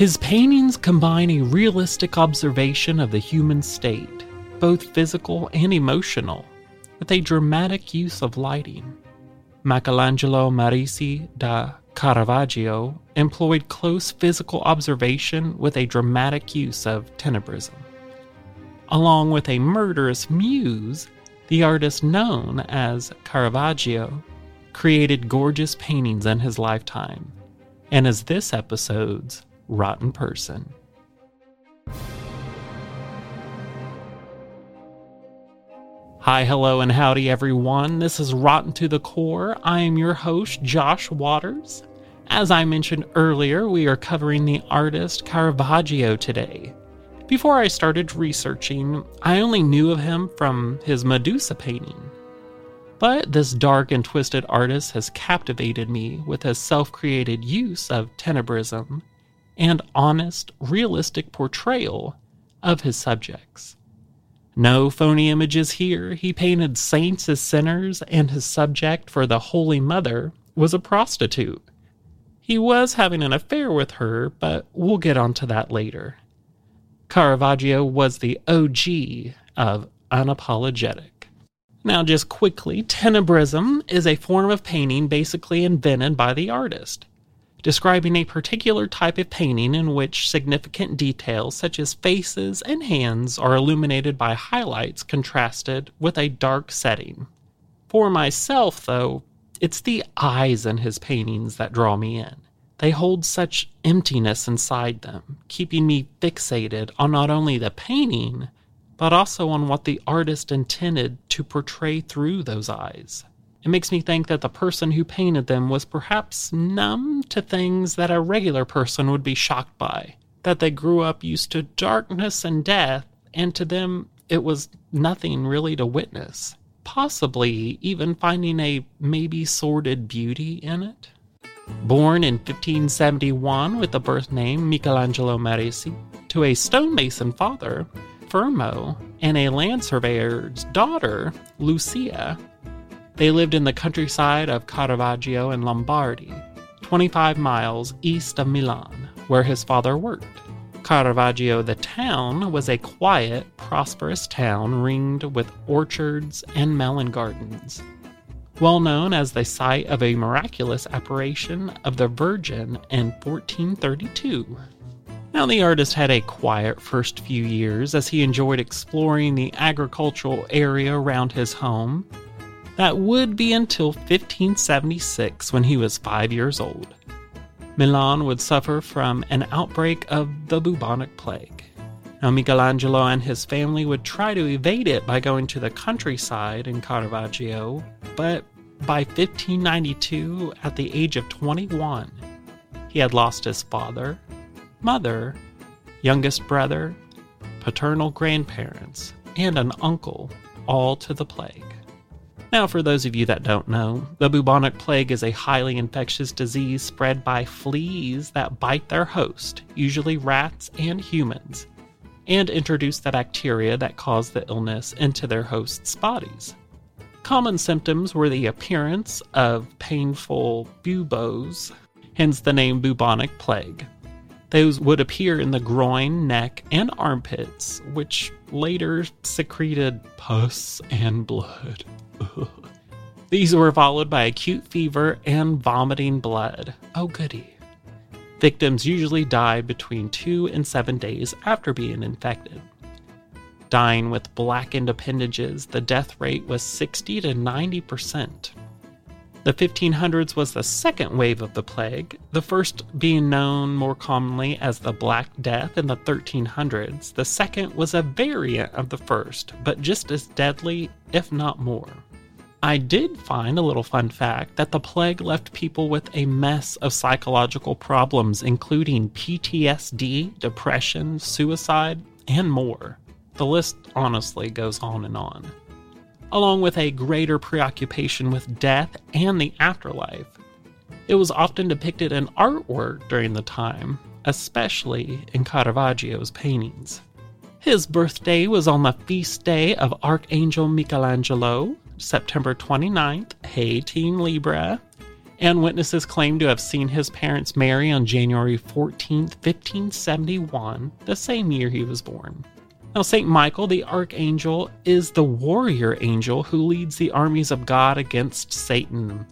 His paintings combine a realistic observation of the human state, both physical and emotional, with a dramatic use of lighting. Michelangelo Merisi da Caravaggio employed close physical observation with a dramatic use of tenebrism. Along with a murderous muse, the artist known as Caravaggio created gorgeous paintings in his lifetime, and is this episode's rotten person. Hi, hello, and howdy, everyone. This is Rotten to the Core. I am your host, Josh Waters. As I mentioned earlier, we are covering the artist Caravaggio today. Before I started researching, I only knew of him from his Medusa painting. But this dark and twisted artist has captivated me with his self created use of tenebrism and honest, realistic portrayal of his subjects. No phony images here. He painted saints as sinners, and his subject for the Holy Mother was a prostitute. He was having an affair with her, but we'll get onto that later. Caravaggio was the OG of unapologetic. Now, just quickly, tenebrism is a form of painting basically invented by the artist describing a particular type of painting in which significant details such as faces and hands are illuminated by highlights contrasted with a dark setting. For myself, though, it's the eyes in his paintings that draw me in. They hold such emptiness inside them, keeping me fixated on not only the painting, but also on what the artist intended to portray through those eyes. It makes me think that the person who painted them was perhaps numb to things that a regular person would be shocked by. That they grew up used to darkness and death, and to them it was nothing really to witness. Possibly even finding a maybe sordid beauty in it. Born in 1571 with the birth name Michelangelo Merisi, to a stonemason father, Fermo, and a land surveyor's daughter, Lucia, they lived in the countryside of Caravaggio in Lombardy, 25 miles east of Milan, where his father worked. Caravaggio, the town, was a quiet, prosperous town ringed with orchards and melon gardens. Well known as the site of a miraculous apparition of the Virgin in 1432. Now, the artist had a quiet first few years as he enjoyed exploring the agricultural area around his home that would be until 1576 when he was five years old. Milan would suffer from an outbreak of the bubonic plague. Now, Michelangelo and his family would try to evade it by going to the countryside in Caravaggio, but by 1592, at the age of 21, he had lost his father, mother, youngest brother, paternal grandparents, and an uncle, all to the plague. Now, for those of you that don't know, the bubonic plague is a highly infectious disease spread by fleas that bite their host, usually rats and humans, and introduce the bacteria that cause the illness into their hosts' bodies. Common symptoms were the appearance of painful buboes, hence the name bubonic plague. Those would appear in the groin, neck, and armpits, which later secreted pus and blood. These were followed by acute fever and vomiting blood. Oh, goody. Victims usually die between two and seven days after being infected. Dying with blackened appendages, the death rate was 60 to 90 percent. The 1500s was the second wave of the plague, the first being known more commonly as the Black Death in the 1300s. The second was a variant of the first, but just as deadly, if not more. I did find a little fun fact that the plague left people with a mess of psychological problems, including PTSD, depression, suicide, and more. The list honestly goes on and on. Along with a greater preoccupation with death and the afterlife. It was often depicted in artwork during the time, especially in Caravaggio's paintings. His birthday was on the feast day of Archangel Michelangelo, September 29th, Hey Team Libra, and witnesses claim to have seen his parents marry on January 14th, 1571, the same year he was born. Now, St. Michael, the archangel, is the warrior angel who leads the armies of God against Satan.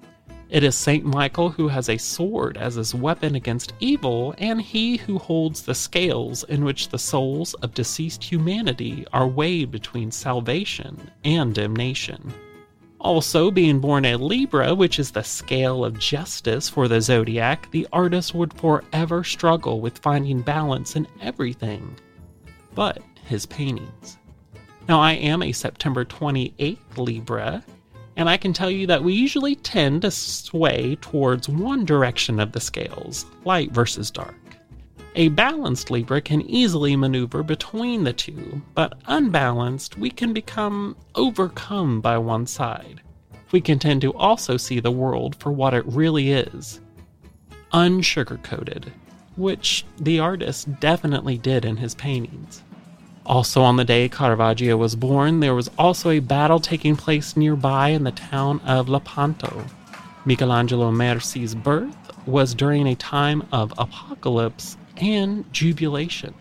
It is St. Michael who has a sword as his weapon against evil, and he who holds the scales in which the souls of deceased humanity are weighed between salvation and damnation. Also, being born a Libra, which is the scale of justice for the zodiac, the artist would forever struggle with finding balance in everything but his paintings. Now, I am a September 28th Libra, and I can tell you that we usually tend to sway towards one direction of the scales, light versus dark. A balanced Libra can easily maneuver between the two, but unbalanced, we can become overcome by one side. We can tend to also see the world for what it really is unsugarcoated, which the artist definitely did in his paintings. Also, on the day Caravaggio was born, there was also a battle taking place nearby in the town of Lepanto. Michelangelo Merisi's birth was during a time of apocalypse and jubilation.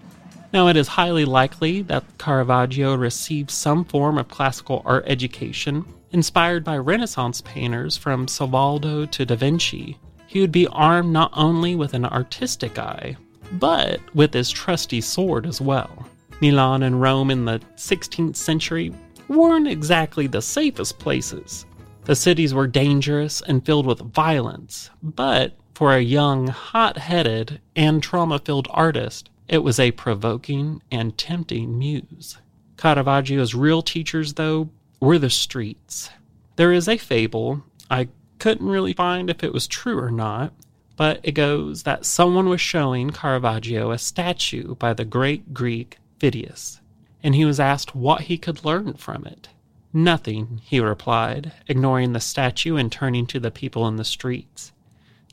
Now, it is highly likely that Caravaggio received some form of classical art education inspired by Renaissance painters from Salvador to Da Vinci. He would be armed not only with an artistic eye, but with his trusty sword as well. Milan and Rome in the 16th century weren't exactly the safest places. The cities were dangerous and filled with violence, but for a young, hot headed, and trauma filled artist, it was a provoking and tempting muse. Caravaggio's real teachers, though, were the streets. There is a fable, I couldn't really find if it was true or not, but it goes that someone was showing Caravaggio a statue by the great Greek Phidias, and he was asked what he could learn from it. Nothing, he replied, ignoring the statue and turning to the people in the streets.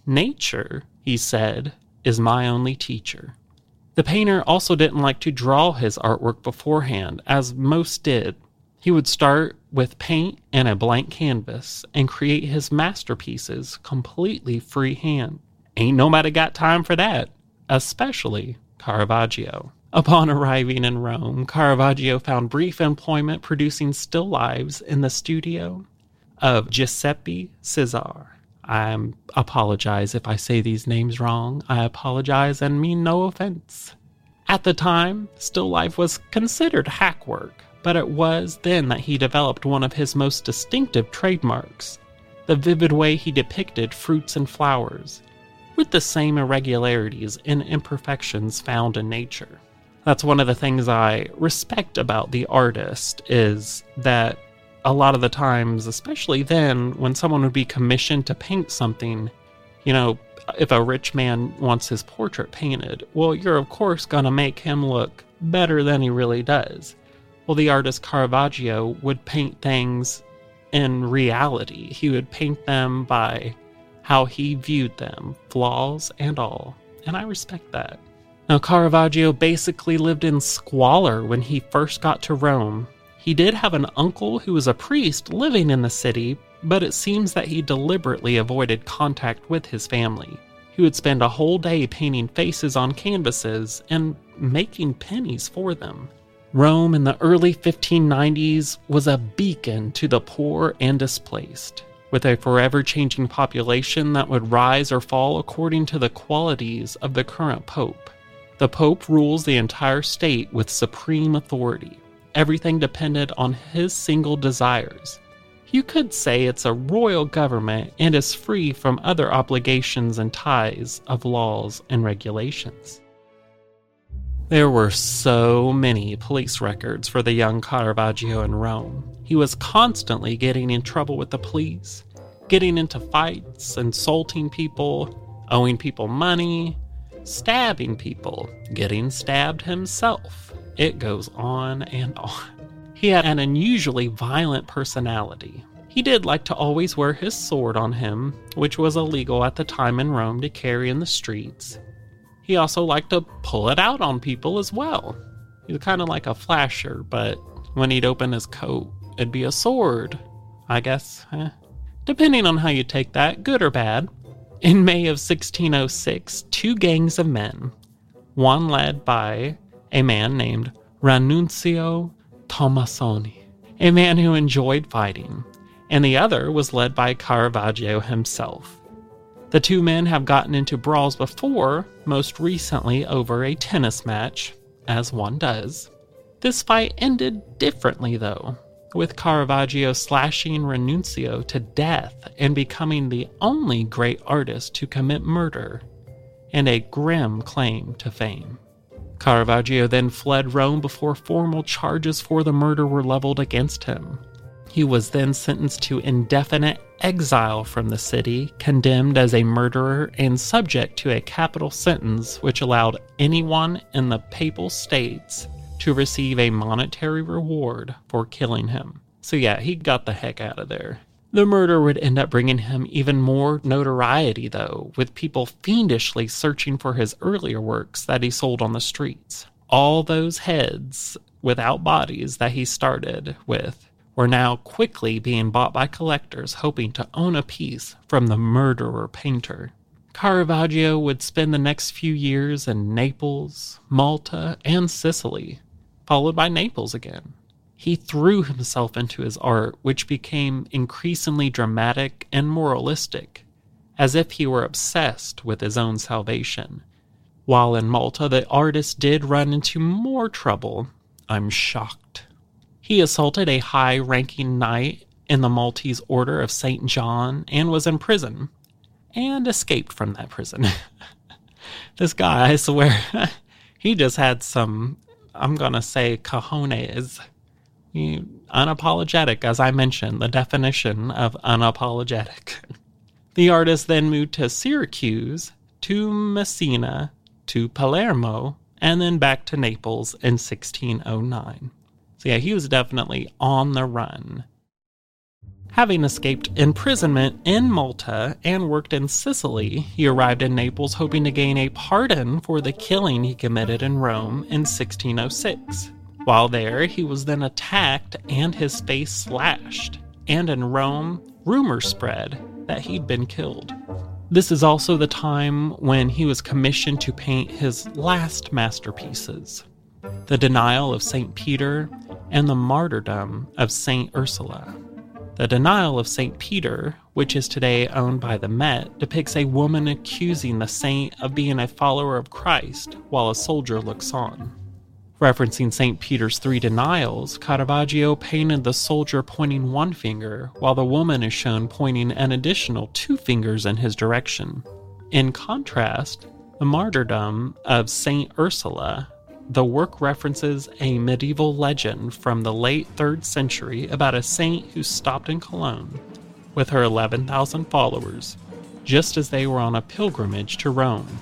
Nature, he said, is my only teacher. The painter also didn't like to draw his artwork beforehand, as most did. He would start with paint and a blank canvas and create his masterpieces completely freehand. Ain't nobody got time for that, especially Caravaggio. Upon arriving in Rome, Caravaggio found brief employment producing still lives in the studio of Giuseppe Cesare. I apologize if I say these names wrong. I apologize and mean no offense. At the time, still life was considered hack work, but it was then that he developed one of his most distinctive trademarks the vivid way he depicted fruits and flowers, with the same irregularities and imperfections found in nature. That's one of the things I respect about the artist is that a lot of the times, especially then, when someone would be commissioned to paint something, you know, if a rich man wants his portrait painted, well, you're of course going to make him look better than he really does. Well, the artist Caravaggio would paint things in reality. He would paint them by how he viewed them, flaws and all. And I respect that. Now, Caravaggio basically lived in squalor when he first got to Rome, he did have an uncle who was a priest living in the city, but it seems that he deliberately avoided contact with his family. He would spend a whole day painting faces on canvases and making pennies for them. Rome in the early 1590s was a beacon to the poor and displaced, with a forever changing population that would rise or fall according to the qualities of the current pope. The pope rules the entire state with supreme authority, everything depended on his single desires. You could say it's a royal government and is free from other obligations and ties of laws and regulations. There were so many police records for the young Caravaggio in Rome. He was constantly getting in trouble with the police, getting into fights, insulting people, owing people money, stabbing people, getting stabbed himself. It goes on and on. He had an unusually violent personality. He did like to always wear his sword on him, which was illegal at the time in Rome to carry in the streets. He also liked to pull it out on people as well. He was kind of like a flasher, but when he'd open his coat, it'd be a sword. I guess, eh? depending on how you take that, good or bad. In May of 1606, two gangs of men, one led by a man named Ranunzio Tomassoni, a man who enjoyed fighting, and the other was led by Caravaggio himself. The two men have gotten into brawls before, most recently over a tennis match, as one does. This fight ended differently, though, with Caravaggio slashing Ranunzio to death and becoming the only great artist to commit murder, and a grim claim to fame. Caravaggio then fled Rome before formal charges for the murder were leveled against him. He was then sentenced to indefinite exile from the city, condemned as a murderer, and subject to a capital sentence which allowed anyone in the Papal States to receive a monetary reward for killing him. So, yeah, he got the heck out of there. The murder would end up bringing him even more notoriety, though, with people fiendishly searching for his earlier works that he sold on the streets. All those heads without bodies that he started with were now quickly being bought by collectors hoping to own a piece from the murderer painter. Caravaggio would spend the next few years in Naples, Malta, and Sicily, followed by Naples again. He threw himself into his art, which became increasingly dramatic and moralistic, as if he were obsessed with his own salvation. While in Malta, the artist did run into more trouble. I'm shocked. He assaulted a high ranking knight in the Maltese Order of St. John and was in prison, and escaped from that prison. this guy, I swear, he just had some, I'm gonna say, cojones unapologetic, as I mentioned, the definition of unapologetic. the artist then moved to Syracuse, to Messina, to Palermo, and then back to Naples in 1609. So, yeah, he was definitely on the run. Having escaped imprisonment in Malta and worked in Sicily, he arrived in Naples hoping to gain a pardon for the killing he committed in Rome in 1606. While there, he was then attacked and his face slashed, and in Rome, rumors spread that he'd been killed. This is also the time when he was commissioned to paint his last masterpieces The Denial of St. Peter and The Martyrdom of St. Ursula. The Denial of St. Peter, which is today owned by the Met, depicts a woman accusing the saint of being a follower of Christ while a soldier looks on. Referencing St. Peter's three denials, Caravaggio painted the soldier pointing one finger, while the woman is shown pointing an additional two fingers in his direction. In contrast, the martyrdom of St. Ursula, the work references a medieval legend from the late 3rd century about a saint who stopped in Cologne with her 11,000 followers just as they were on a pilgrimage to Rome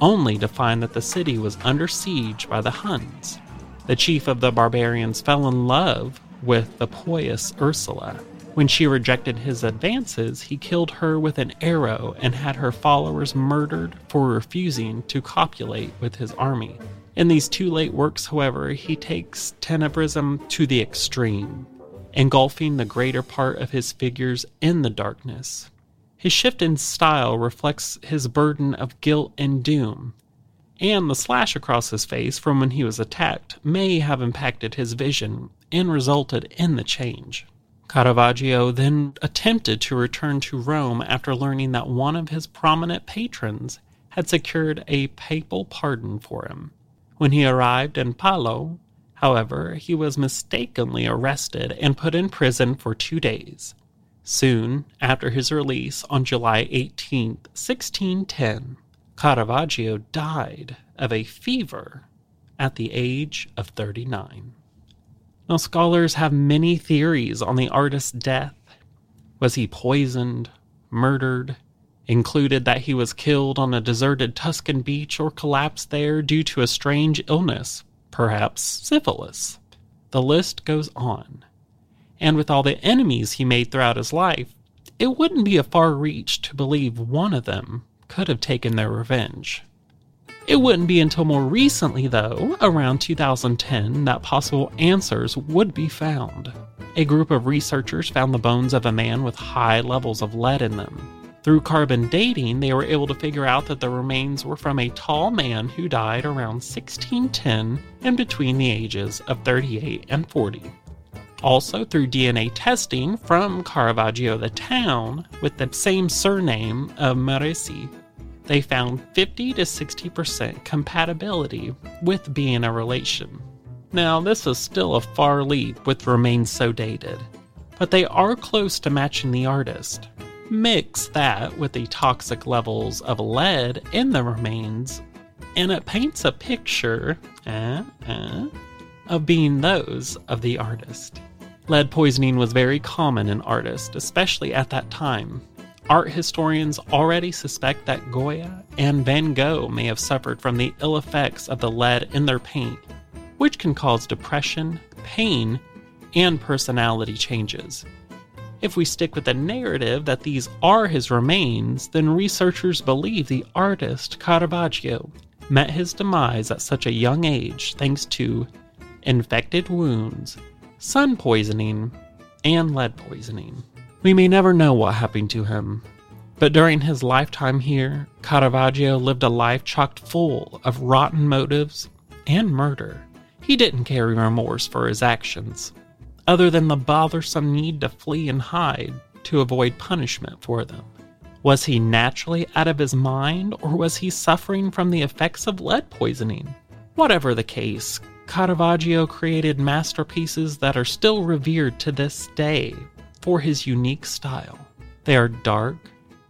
only to find that the city was under siege by the Huns. The chief of the barbarians fell in love with the pious Ursula. When she rejected his advances, he killed her with an arrow and had her followers murdered for refusing to copulate with his army. In these two late works, however, he takes tenebrism to the extreme, engulfing the greater part of his figures in the darkness. His shift in style reflects his burden of guilt and doom, and the slash across his face from when he was attacked may have impacted his vision and resulted in the change. Caravaggio then attempted to return to Rome after learning that one of his prominent patrons had secured a papal pardon for him. When he arrived in Palo, however, he was mistakenly arrested and put in prison for two days. Soon after his release on July 18, 1610, Caravaggio died of a fever at the age of 39. Now, scholars have many theories on the artist's death. Was he poisoned, murdered, included that he was killed on a deserted Tuscan beach or collapsed there due to a strange illness, perhaps syphilis? The list goes on. And with all the enemies he made throughout his life, it wouldn't be a far reach to believe one of them could have taken their revenge. It wouldn't be until more recently, though, around 2010, that possible answers would be found. A group of researchers found the bones of a man with high levels of lead in them. Through carbon dating, they were able to figure out that the remains were from a tall man who died around 1610 and between the ages of 38 and 40. Also, through DNA testing from Caravaggio the town with the same surname of Merisi, they found 50 to 60% compatibility with being a relation. Now, this is still a far leap with remains so dated, but they are close to matching the artist. Mix that with the toxic levels of lead in the remains, and it paints a picture uh, uh, of being those of the artist. Lead poisoning was very common in artists, especially at that time, Art historians already suspect that Goya and Van Gogh may have suffered from the ill effects of the lead in their paint, which can cause depression, pain, and personality changes. If we stick with the narrative that these are his remains, then researchers believe the artist Caravaggio met his demise at such a young age thanks to infected wounds, sun poisoning, and lead poisoning. We may never know what happened to him, but during his lifetime here, Caravaggio lived a life chocked full of rotten motives and murder. He didn't carry remorse for his actions, other than the bothersome need to flee and hide to avoid punishment for them. Was he naturally out of his mind, or was he suffering from the effects of lead poisoning? Whatever the case, Caravaggio created masterpieces that are still revered to this day for his unique style. They are dark,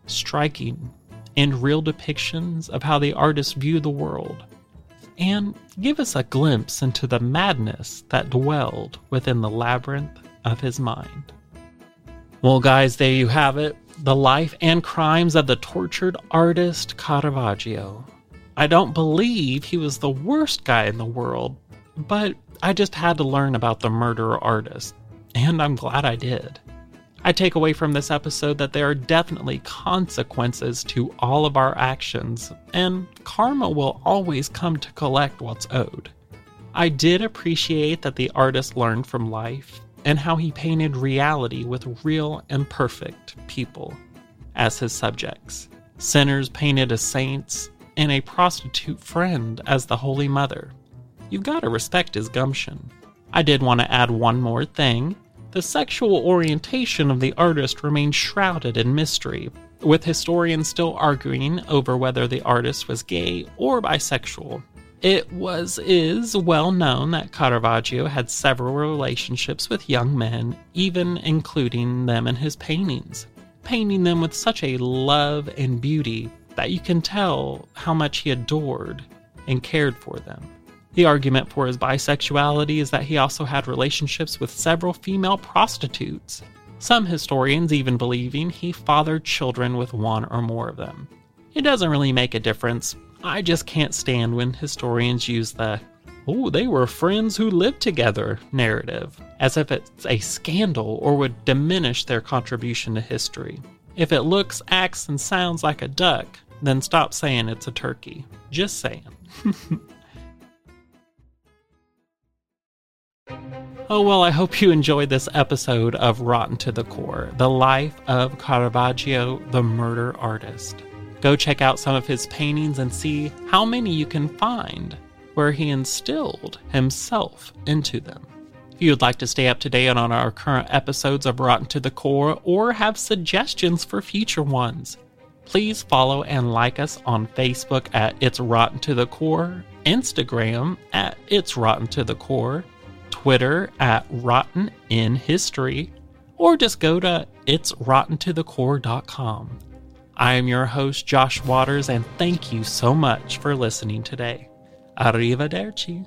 striking, and real depictions of how the artist viewed the world, and give us a glimpse into the madness that dwelled within the labyrinth of his mind. Well, guys, there you have it the life and crimes of the tortured artist Caravaggio. I don't believe he was the worst guy in the world, but I just had to learn about the murderer artist, and I'm glad I did. I take away from this episode that there are definitely consequences to all of our actions, and karma will always come to collect what's owed. I did appreciate that the artist learned from life and how he painted reality with real imperfect people as his subjects. Sinners painted as saints, and a prostitute friend as the Holy Mother. You've got to respect his gumption. I did want to add one more thing the sexual orientation of the artist remains shrouded in mystery, with historians still arguing over whether the artist was gay or bisexual. It was is well known that Caravaggio had several relationships with young men, even including them in his paintings, painting them with such a love and beauty that you can tell how much he adored and cared for them. The argument for his bisexuality is that he also had relationships with several female prostitutes, some historians even believing he fathered children with one or more of them. It doesn't really make a difference. I just can't stand when historians use the, oh, they were friends who lived together narrative, as if it's a scandal or would diminish their contribution to history. If it looks, acts, and sounds like a duck, then stop saying it's a turkey. Just saying. Oh, well, I hope you enjoyed this episode of Rotten to the Core The Life of Caravaggio, the Murder Artist. Go check out some of his paintings and see how many you can find where he instilled himself into them. If you would like to stay up to date on our current episodes of Rotten to the Core or have suggestions for future ones, please follow and like us on Facebook at It's Rotten to the Core, Instagram at It's Rotten to the Core, Twitter at Rotten in History, or just go to itsrottentothecore.com. I am your host, Josh Waters, and thank you so much for listening today. Arrivederci.